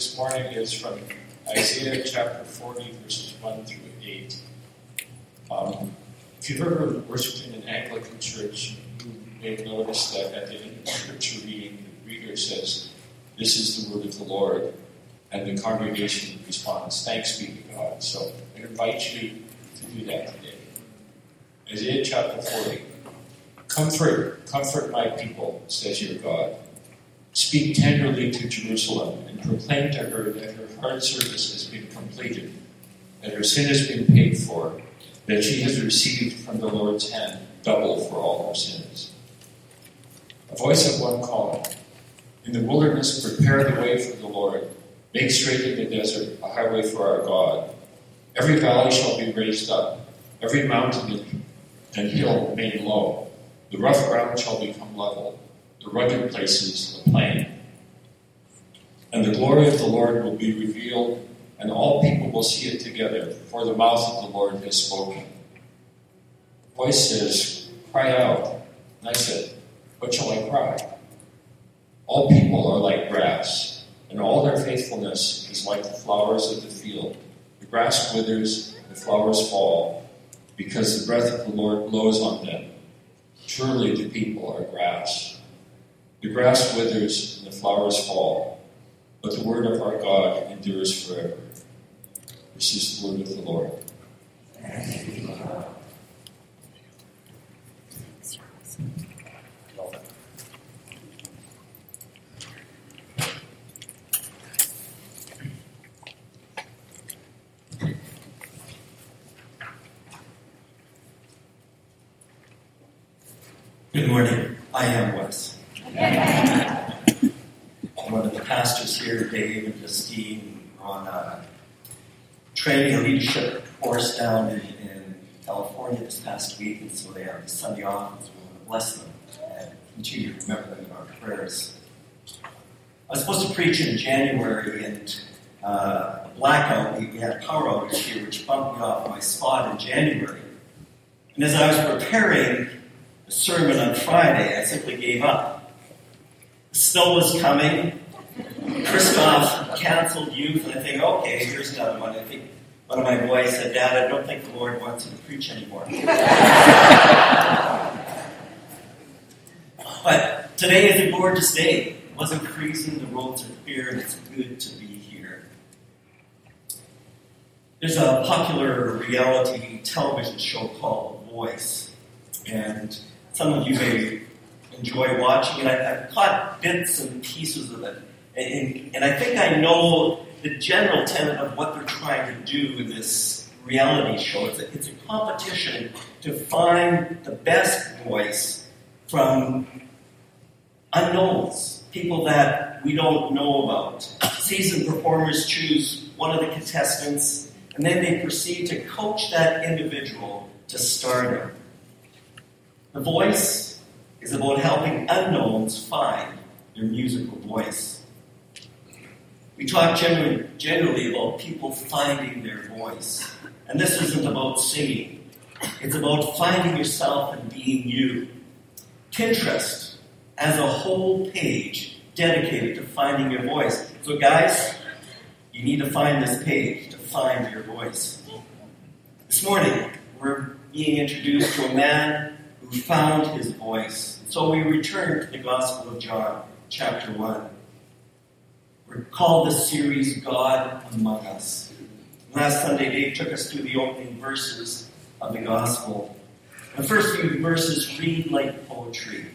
this morning is from Isaiah chapter 40, verses 1 through 8. Um, if you've ever worshipped in an Anglican church, you may have noticed that at the end of the scripture reading, the reader says, This is the word of the Lord. And the congregation responds, Thanks be to God. So I invite you to do that today. Isaiah chapter 40. Comfort, comfort my people, says your God. Speak tenderly to Jerusalem and proclaim to her that her hard service has been completed, that her sin has been paid for, that she has received from the Lord's hand double for all her sins. A voice of one calling, In the wilderness, prepare the way for the Lord. Make straight in the desert a highway for our God. Every valley shall be raised up, every mountain and hill made low. The rough ground shall become level, the rugged places the plain. And the glory of the Lord will be revealed, and all people will see it together, for the mouth of the Lord has spoken. The voice says, Cry out. And I said, What shall I cry? All people are like grass, and all their faithfulness is like the flowers of the field. The grass withers, the flowers fall, because the breath of the Lord blows on them. Surely the people are grass. The grass withers and the flowers fall, but the word of our God endures forever. This is the word of the Lord. Good morning. I am Wes. I'm one of the pastors here, Dave and Justine, are on a training and leadership course down in, in California this past they have the Sunday off, so we want to bless them and continue to remember them in our prayers. I was supposed to preach in January, and uh, a blackout, we, we had a power outage here, which bumped me off my spot in January. And as I was preparing the sermon on Friday, I simply gave up. The snow was coming. Christoph canceled youth, and I think, okay, here's another one. I think one of my boys said, Dad, I don't think the Lord wants you to preach anymore. but today is a gorgeous day. It wasn't freezing, the roads are clear, and it's good to be here. There's a popular reality television show called Voice, and some of you may enjoy watching it. I, have caught bits and pieces of it. And, and, I think I know the general tenet of what they're trying to do in this reality show. It's a, it's a competition to find the best voice from unknowns, people that we don't know about. Seasoned performers choose one of the contestants, and then they proceed to coach that individual to stardom. The voice is about helping unknowns find their musical voice. We talk generally, generally about people finding their voice. And this isn't about singing, it's about finding yourself and being you. Pinterest as a whole page dedicated to finding your voice. So, guys, you need to find this page to find your voice. This morning, we're being introduced to a man who found his voice. So we return to the Gospel of John, chapter 1. We're called this series God Among Us. Last Sunday, Dave took us through the opening verses of the Gospel. The first few verses read like poetry.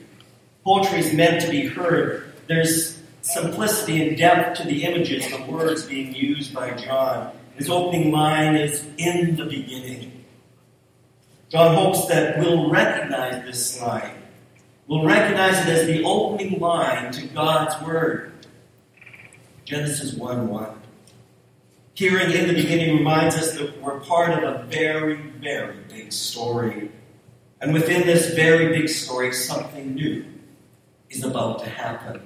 Poetry is meant to be heard. There's simplicity and depth to the images, the words being used by John. His opening line is, In the beginning. John hopes that we'll recognize this line. We'll recognize it as the opening line to God's Word. Genesis 1 1. Hearing in the beginning reminds us that we're part of a very, very big story. And within this very big story, something new is about to happen.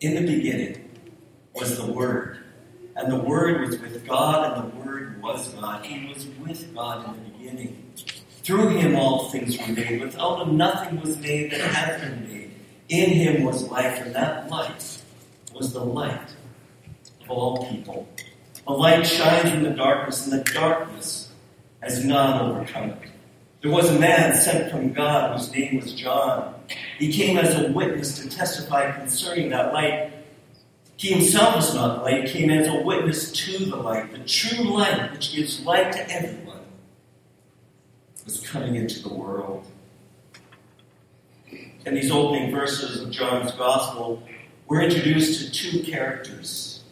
In the beginning was the Word, and the Word was with God, and the Word was God. He was with God in the beginning. Through him all things were made. Without him nothing was made that has been made. In him was life, and that life was the light of all people. The light shines in the darkness, and the darkness has not overcome it. There was a man sent from God whose name was John. He came as a witness to testify concerning that light. He himself was not light, he came as a witness to the light, the true light which gives light to everyone, was coming into the world. In these opening verses of John's Gospel, we're introduced to two characters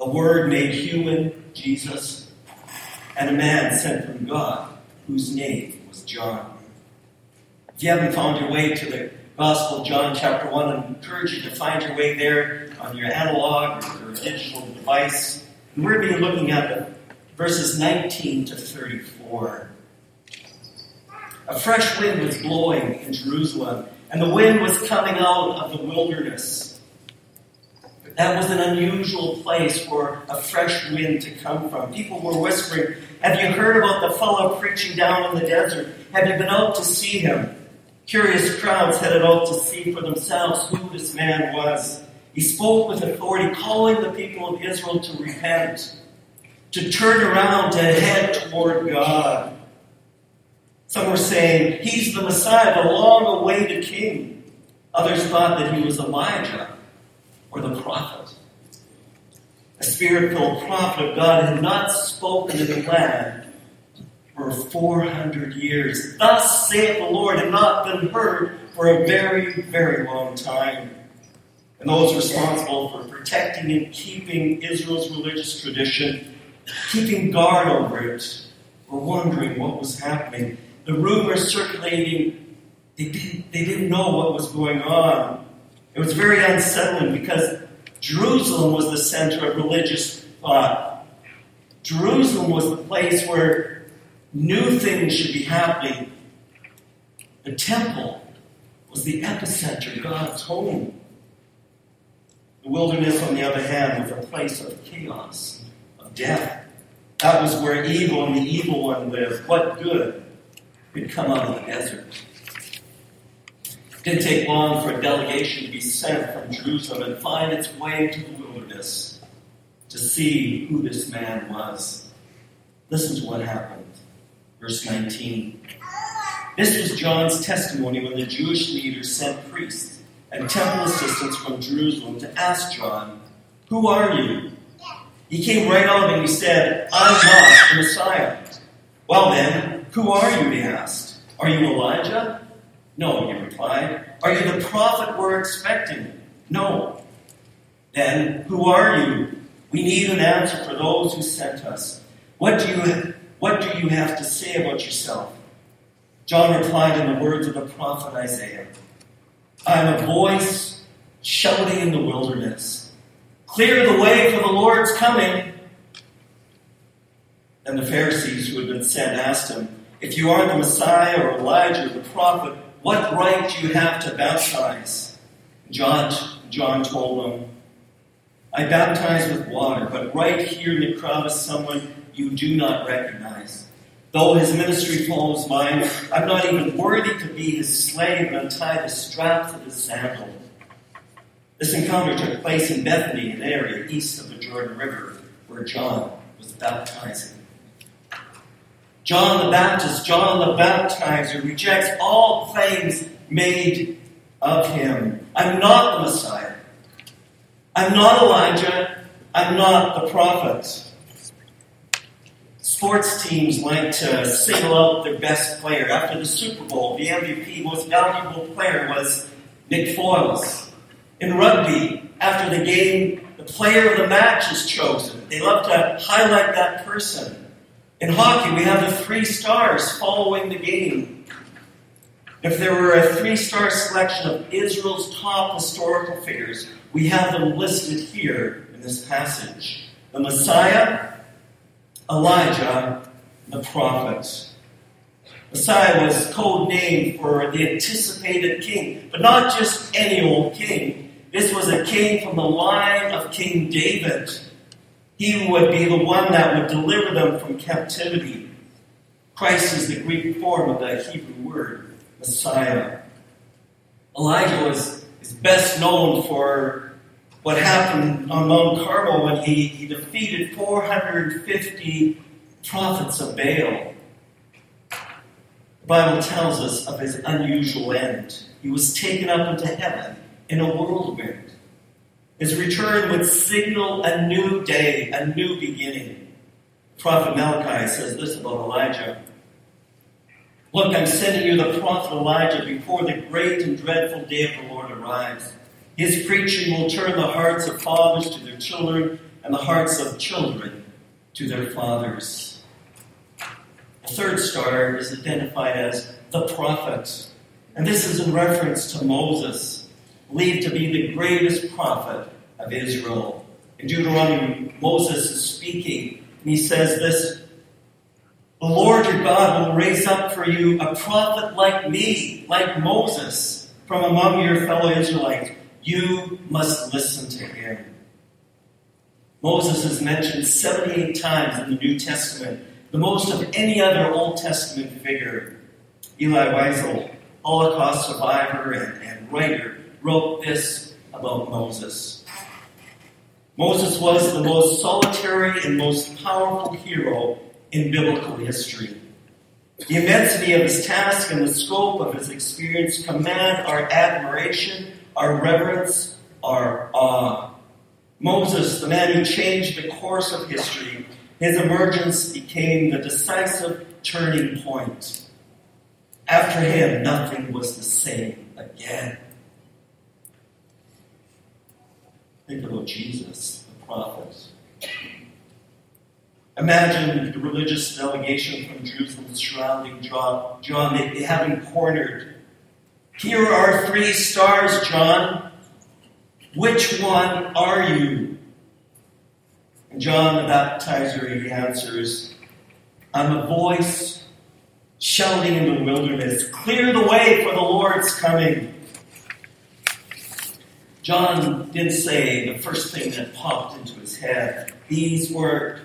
a Word made human, Jesus, and a man sent from God, whose name was John. If you haven't found your way to the Gospel of John, chapter 1, I encourage you to find your way there on your analog or your digital device. And we're going to be looking at verses 19 to 34. A fresh wind was blowing in Jerusalem, and the wind was coming out of the wilderness. That was an unusual place for a fresh wind to come from. People were whispering, Have you heard about the fellow preaching down in the desert? Have you been out to see him? Curious crowds headed out to see for themselves who this man was. He spoke with authority, calling the people of Israel to repent, to turn around, to head toward God. Some were saying, He's the Messiah, the long awaited king. Others thought that he was Elijah or the prophet. A spirit filled prophet of God had not spoken in the land for 400 years. Thus saith the Lord, had not been heard for a very, very long time. And those responsible for protecting and keeping Israel's religious tradition, keeping guard over it, were wondering what was happening the rumors circulating, they didn't, they didn't know what was going on. It was very unsettling because Jerusalem was the center of religious thought. Jerusalem was the place where new things should be happening. The temple was the epicenter, God's home. The wilderness, on the other hand, was a place of chaos, of death. That was where evil and the evil one lived. What good could come out of the desert. Didn't take long for a delegation to be sent from Jerusalem and find its way to the wilderness to see who this man was. Listen to what happened. Verse 19. This was John's testimony when the Jewish leaders sent priests and temple assistants from Jerusalem to ask John, Who are you? He came right out and he said, I'm not the Messiah. Well then, who are you? he asked. Are you Elijah? No, he replied. Are you the prophet we're expecting? No. Then, who are you? We need an answer for those who sent us. What do you, what do you have to say about yourself? John replied in the words of the prophet Isaiah I am a voice shouting in the wilderness. Clear the way for the Lord's coming. And the Pharisees who had been sent asked him, if you are the Messiah or Elijah the prophet, what right do you have to baptize? John, John told them, I baptize with water, but right here in the crowd is someone you do not recognize. Though his ministry follows mine, I'm not even worthy to be his slave and untie the straps of his sandal. This encounter took place in Bethany, an area east of the Jordan River, where John was baptizing. John the Baptist, John the Baptizer, rejects all claims made of him. I'm not the Messiah. I'm not Elijah. I'm not the prophet. Sports teams like to single out their best player. After the Super Bowl, the MVP, most valuable player, was Nick Foles. In rugby, after the game, the player of the match is chosen. They love to highlight that person. In hockey, we have the three stars following the game. If there were a three star selection of Israel's top historical figures, we have them listed here in this passage the Messiah, Elijah, the prophet. Messiah was code name for the anticipated king, but not just any old king. This was a king from the line of King David. He would be the one that would deliver them from captivity. Christ is the Greek form of that Hebrew word, Messiah. Elijah was is best known for what happened on Mount Carmel when he, he defeated 450 prophets of Baal. The Bible tells us of his unusual end. He was taken up into heaven in a whirlwind. His return would signal a new day, a new beginning. Prophet Malachi says this about Elijah. Look, I'm sending you the prophet Elijah before the great and dreadful day of the Lord arrives. His preaching will turn the hearts of fathers to their children and the hearts of children to their fathers. The third star is identified as the prophet. And this is in reference to Moses, believed to be the greatest prophet of Israel. In Deuteronomy, Moses is speaking, and he says this The Lord your God will raise up for you a prophet like me, like Moses, from among your fellow Israelites. You must listen to him. Moses is mentioned 78 times in the New Testament, the most of any other Old Testament figure. Elie Wiesel, Holocaust survivor and, and writer, wrote this about Moses. Moses was the most solitary and most powerful hero in biblical history. The immensity of his task and the scope of his experience command our admiration our reverence, our awe. Moses, the man who changed the course of history, his emergence became the decisive turning point. After him, nothing was the same again. Think about Jesus, the prophet. Imagine the religious delegation from Jerusalem surrounding John. John, they, they have him cornered here are three stars, John. Which one are you? And John the baptizer, he answers, I'm a voice shouting in the wilderness, clear the way for the Lord's coming. John didn't say the first thing that popped into his head. These were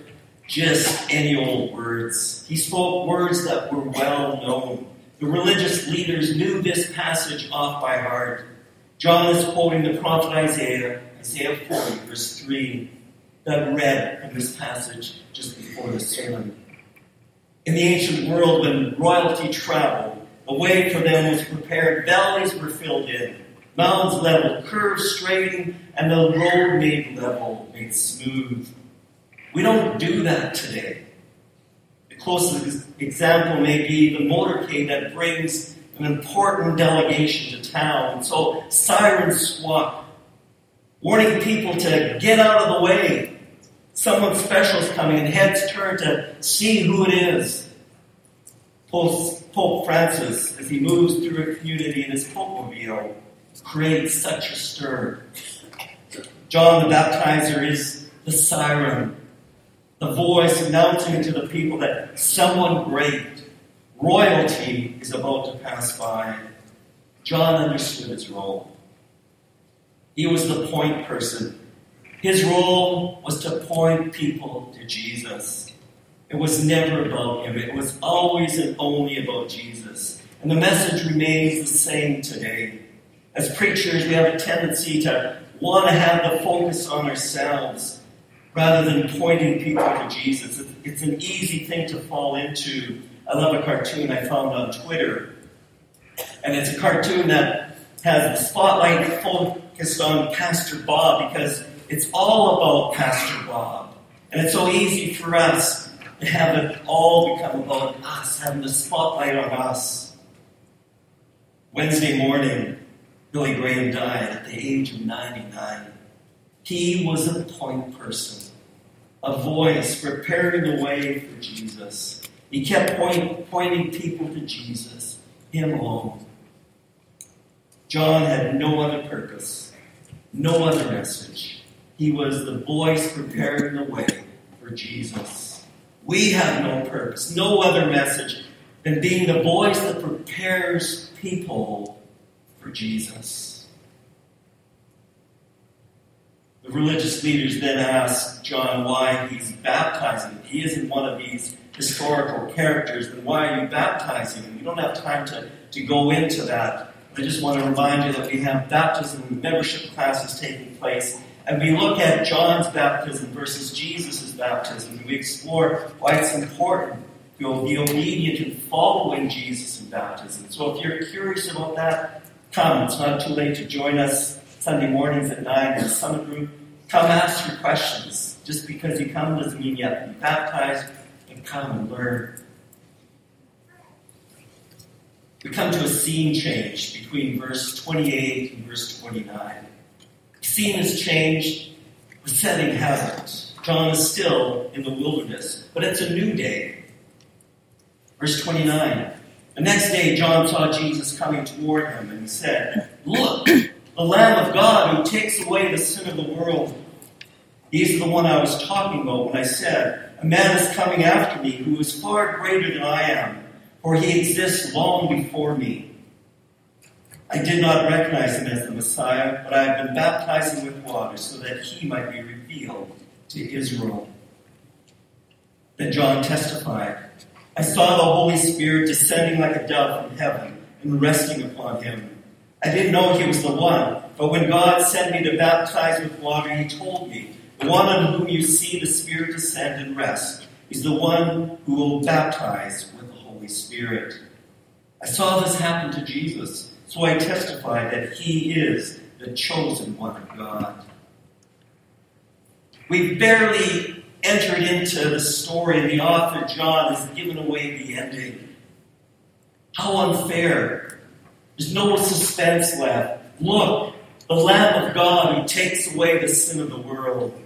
just any old words. He spoke words that were well known. The religious leaders knew this passage off by heart. John is quoting the prophet Isaiah, Isaiah 40, verse 3, that read from this passage just before the sermon. In the ancient world, when royalty traveled, a way for them was prepared, valleys were filled in, mountains level, curves straightened, and the road made level, made smooth. We don't do that today The closest example may be the motorcade that brings an important delegation to town. So sirens swap, warning people to get out of the way. Someone special is coming and heads turn to see who it is. Pope Francis, as he moves through a community in his popemobile, creates such a stir. John the Baptizer is the siren the voice announcing to the people that someone great, royalty, is about to pass by. John understood his role. He was the point person. His role was to point people to Jesus. It was never about him, it was always and only about Jesus. And the message remains the same today. As preachers, we have a tendency to want to have the focus on ourselves rather than pointing people to Jesus. It's an easy thing to fall into. I love a cartoon I found on Twitter. And it's a cartoon that has the spotlight focused on Pastor Bob because it's all about Pastor Bob. And it's so easy for us to have it all become about us, having the spotlight on us. Wednesday morning, Billy Graham died at the age of 99. He was a point person, a voice preparing the way for Jesus. He kept point, pointing people to Jesus, Him alone. John had no other purpose, no other message. He was the voice preparing the way for Jesus. We have no purpose, no other message than being the voice that prepares people for Jesus. The religious leaders then ask John why he's baptizing. He isn't one of these historical characters, then why are you baptizing him? We don't have time to, to go into that. I just want to remind you that we have baptism membership classes taking place and we look at John's baptism versus Jesus' baptism, and we explore why it's important to be obedient in following Jesus in baptism. So if you're curious about that, come. It's not too late to join us Sunday mornings at 9 in the summit room. Come ask your questions. Just because you come doesn't mean you have to be baptized, but come and learn. We come to a scene change between verse 28 and verse 29. The scene has changed, the setting hasn't. John is still in the wilderness, but it's a new day. Verse 29. The next day, John saw Jesus coming toward him, and he said, Look, the Lamb of God who takes away the sin of the world. He's the one I was talking about when I said, A man is coming after me who is far greater than I am, for he exists long before me. I did not recognize him as the Messiah, but I have been baptizing with water so that he might be revealed to Israel. Then John testified, I saw the Holy Spirit descending like a dove from heaven and resting upon him. I didn't know he was the one, but when God sent me to baptize with water, he told me, The one on whom you see the Spirit descend and rest is the one who will baptize with the Holy Spirit. I saw this happen to Jesus, so I testify that he is the chosen one of God. We barely entered into the story, and the author, John, has given away the ending. How unfair there's no suspense left. Look, the Lamb of God who takes away the sin of the world.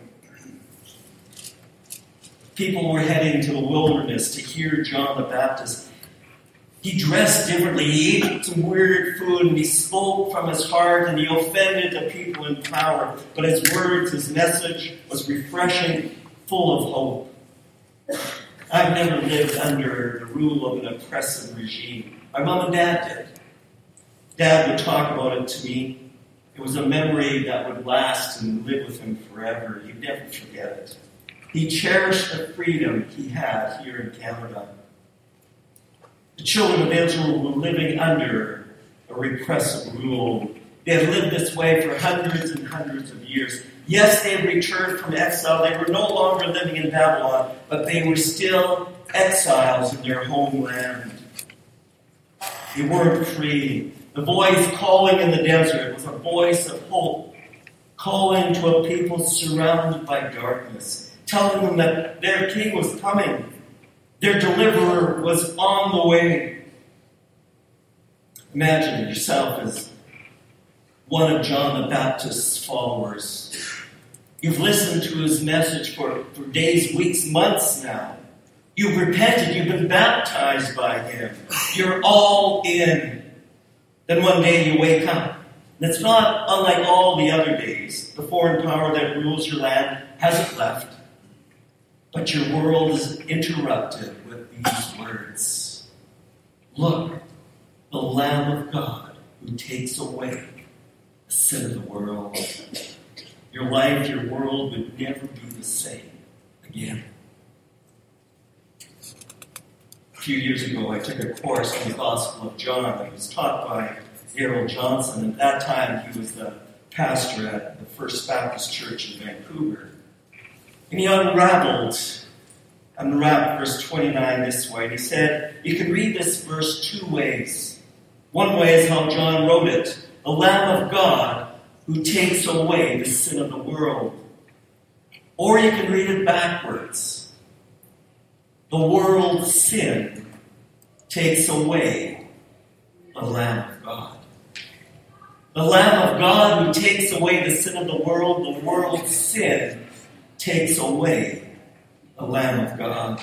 People were heading to the wilderness to hear John the Baptist. He dressed differently. He ate some weird food and he spoke from his heart and he offended the people in power. But his words, his message was refreshing, full of hope. I've never lived under the rule of an oppressive regime. My mom and dad did. Dad would talk about it to me. It was a memory that would last and live with him forever. He'd never forget it. He cherished the freedom he had here in Canada. The children of Israel were living under a repressive rule. They had lived this way for hundreds and hundreds of years. Yes, they had returned from exile. They were no longer living in Babylon, but they were still exiles in their homeland. They weren't free. The voice calling in the desert was a voice of hope, calling to a people surrounded by darkness, telling them that their king was coming, their deliverer was on the way. Imagine yourself as one of John the Baptist's followers. You've listened to his message for, for days, weeks, months now. You've repented, you've been baptized by him. You're all in. Then one day you wake up. And it's not unlike all the other days. The foreign power that rules your land hasn't left. But your world is interrupted with these words Look, the Lamb of God who takes away the sin of the world. Your life, your world would never be the same again. A few years ago, I took a course in the Gospel of John that was taught by Errol Johnson. At that time, he was the pastor at the First Baptist Church in Vancouver. And he unraveled, unwrapped verse 29 this way. And He said, You can read this verse two ways. One way is how John wrote it the Lamb of God who takes away the sin of the world. Or you can read it backwards the world's sin takes away the Lamb of God. The Lamb of God who takes away the sin of the world, the world's sin takes away the Lamb of God.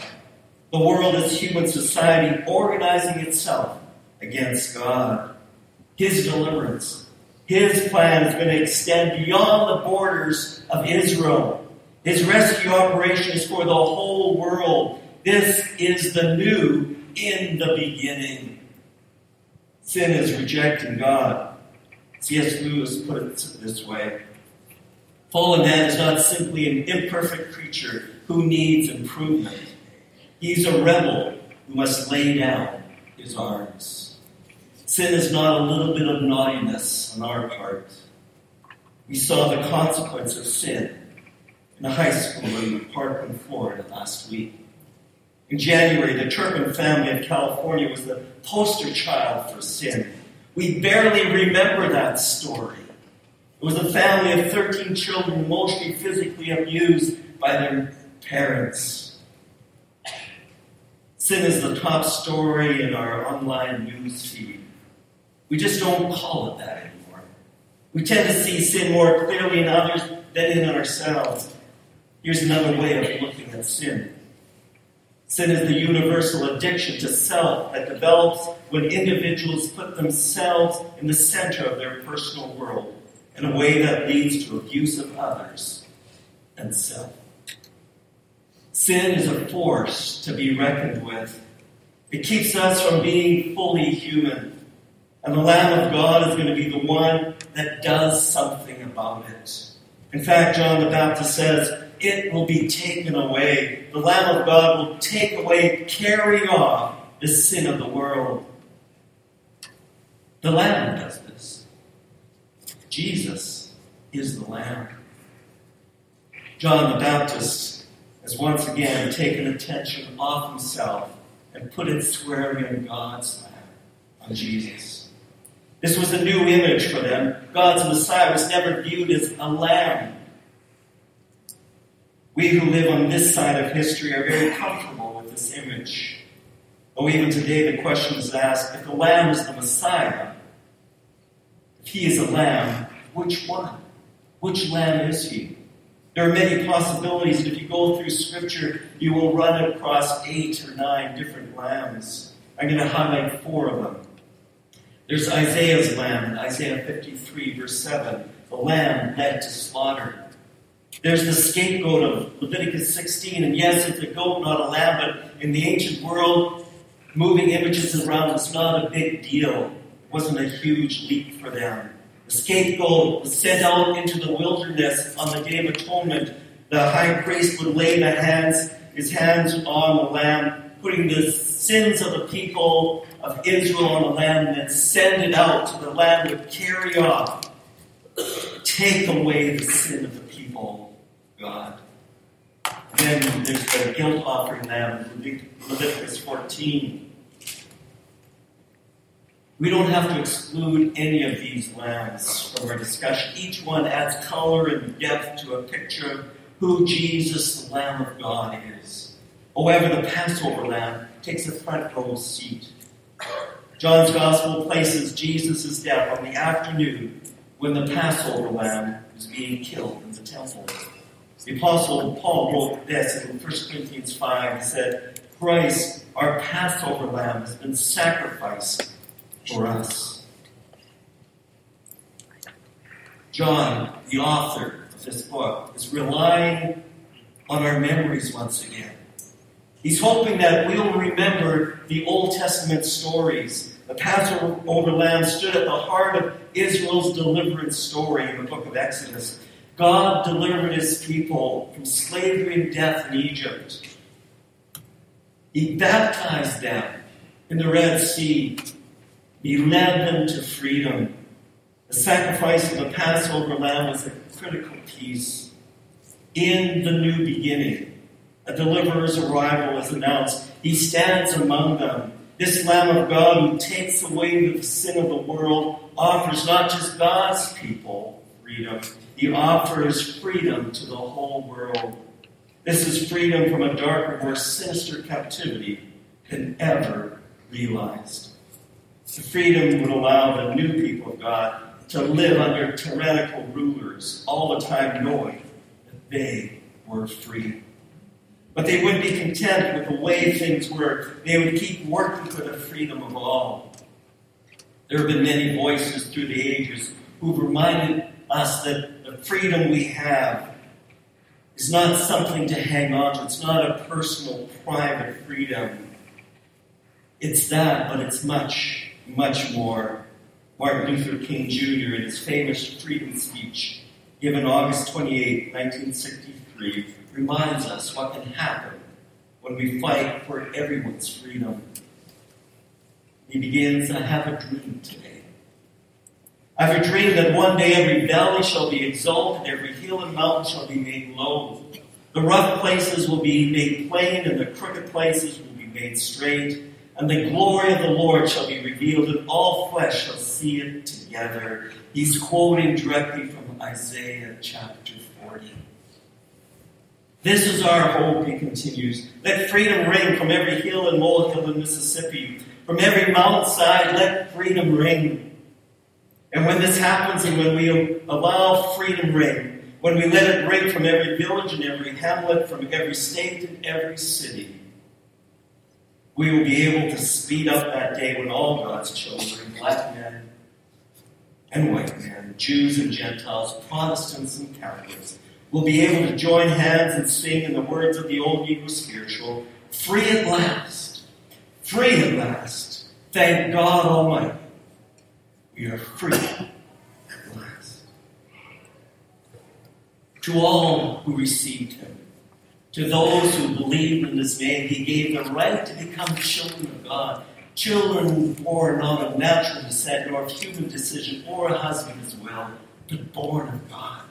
The world is human society organizing itself against God. His deliverance, His plan is going to extend beyond the borders of Israel. His rescue operation is for the whole world this is the new in the beginning. Sin is rejecting God. C.S. Lewis put it this way Fallen man is not simply an imperfect creature who needs improvement. He's a rebel who must lay down his arms. Sin is not a little bit of naughtiness on our part. We saw the consequence of sin in a high school in Parkland, Florida last week. In January, the Turpin family of California was the poster child for sin. We barely remember that story. It was a family of 13 children, mostly physically abused by their parents. Sin is the top story in our online news feed. We just don't call it that anymore. We tend to see sin more clearly in others than in ourselves. Here's another way of looking at sin. Sin is the universal addiction to self that develops when individuals put themselves in the center of their personal world in a way that leads to abuse of others and self. Sin is a force to be reckoned with. It keeps us from being fully human. And the Lamb of God is going to be the one that does something about it. In fact, John the Baptist says, it will be taken away. The Lamb of God will take away, carry off the sin of the world. The Lamb does this. Jesus is the Lamb. John the Baptist has once again taken attention off himself and put it squarely on God's Lamb, on Jesus. This was a new image for them. God's Messiah was never viewed as a lamb we who live on this side of history are very comfortable with this image. Though even today the question is asked if the Lamb is the Messiah, if he is a lamb, which one? Which lamb is he? There are many possibilities, and if you go through Scripture, you will run across eight or nine different lambs. I'm going to highlight four of them. There's Isaiah's lamb Isaiah 53, verse 7, the lamb led to slaughter. There's the scapegoat of Leviticus 16, and yes, it's a goat, not a lamb, but in the ancient world, moving images around was not a big deal. It wasn't a huge leap for them. The scapegoat was sent out into the wilderness on the Day of Atonement. The high priest would lay the hands, his hands on the lamb, putting the sins of the people of Israel on the land and then send it out. to the land would carry off, take away the sin of the people. God. Then there's the guilt offering lamb Leviticus 14. We don't have to exclude any of these lambs from our discussion. Each one adds color and depth to a picture of who Jesus, the Lamb of God, is. However, the Passover lamb takes a front row seat. John's Gospel places Jesus' death on the afternoon when the Passover lamb was being killed in the temple. The Apostle Paul wrote this in 1 Corinthians 5. He said, Christ, our Passover lamb, has been sacrificed for us. John, the author of this book, is relying on our memories once again. He's hoping that we'll remember the Old Testament stories. The Passover lamb stood at the heart of Israel's deliverance story in the book of Exodus. God delivered his people from slavery and death in Egypt. He baptized them in the Red Sea. He led them to freedom. The sacrifice of the Passover lamb was a critical piece. In the new beginning, a deliverer's arrival is announced. He stands among them. This Lamb of God who takes away the sin of the world offers not just God's people freedom, he offers freedom to the whole world. This is freedom from a darker, more sinister captivity than ever realized. The freedom would allow the new people of God to live under tyrannical rulers, all the time knowing that they were free. But they wouldn't be content with the way things were. They would keep working for the freedom of all. There have been many voices through the ages who've reminded us that the freedom we have is not something to hang on to. It's not a personal, private freedom. It's that, but it's much, much more. Martin Luther King Jr., in his famous freedom speech given August 28, 1963, reminds us what can happen when we fight for everyone's freedom. He begins, I have a dream today. I have a dream that one day every valley shall be exalted, every hill and mountain shall be made low. The rough places will be made plain, and the crooked places will be made straight. And the glory of the Lord shall be revealed, and all flesh shall see it together. He's quoting directly from Isaiah chapter 40. This is our hope, he continues. Let freedom ring from every hill and molehill in Mississippi. From every mountainside, let freedom ring. And when this happens, and when we allow freedom ring, when we let it ring from every village and every hamlet, from every state and every city, we will be able to speed up that day when all God's children, black men and white men, Jews and Gentiles, Protestants and Catholics, will be able to join hands and sing in the words of the old Negro spiritual, free at last, free at last, thank God Almighty. We are free at last. To all who received him, to those who believed in his name, he gave the right to become children of God. Children born not of natural descent, nor of human decision, or a husband's will, but born of God.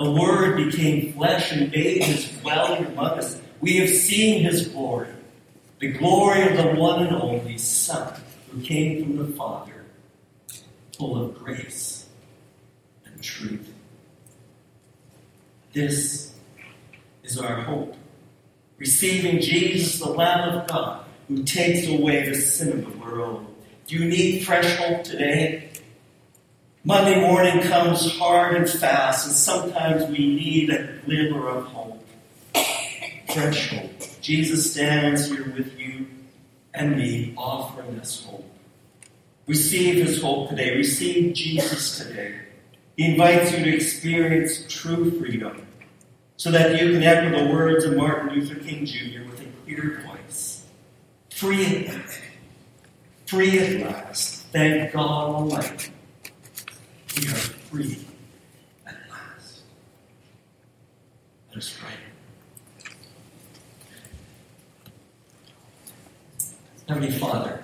The Word became flesh and made his dwelling among us. We have seen his glory, the glory of the one and only Son who came from the Father full of grace and truth. This is our hope. Receiving Jesus, the Lamb of God, who takes away the sin of the world. Do you need fresh hope today? Monday morning comes hard and fast, and sometimes we need a glimmer of hope. Fresh hope. Jesus stands here with you and me, offering us hope. Receive his hope today. Receive Jesus today. He invites you to experience true freedom so that you can echo the words of Martin Luther King Jr. with a clear voice. Free at last. Free at last. Thank God Almighty. We are free at last. Let us pray. Heavenly Father,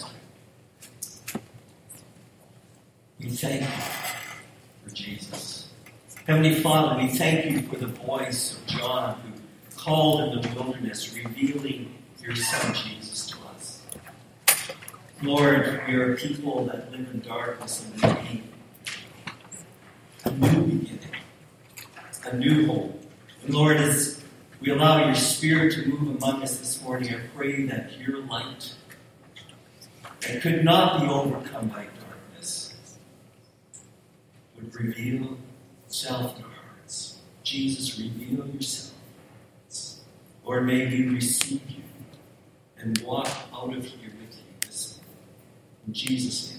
we thank you for Jesus. Heavenly Father, we thank you for the voice of John who called in the wilderness, revealing your Son Jesus to us. Lord, we are people that live in darkness and in pain. A new beginning, a new hope. And Lord, as we allow your Spirit to move among us this morning, I pray that your light that could not be overcome by darkness would reveal itself in our hearts. Jesus, reveal yourself. Lord, may we receive you and walk out of here with you this morning. In Jesus' name.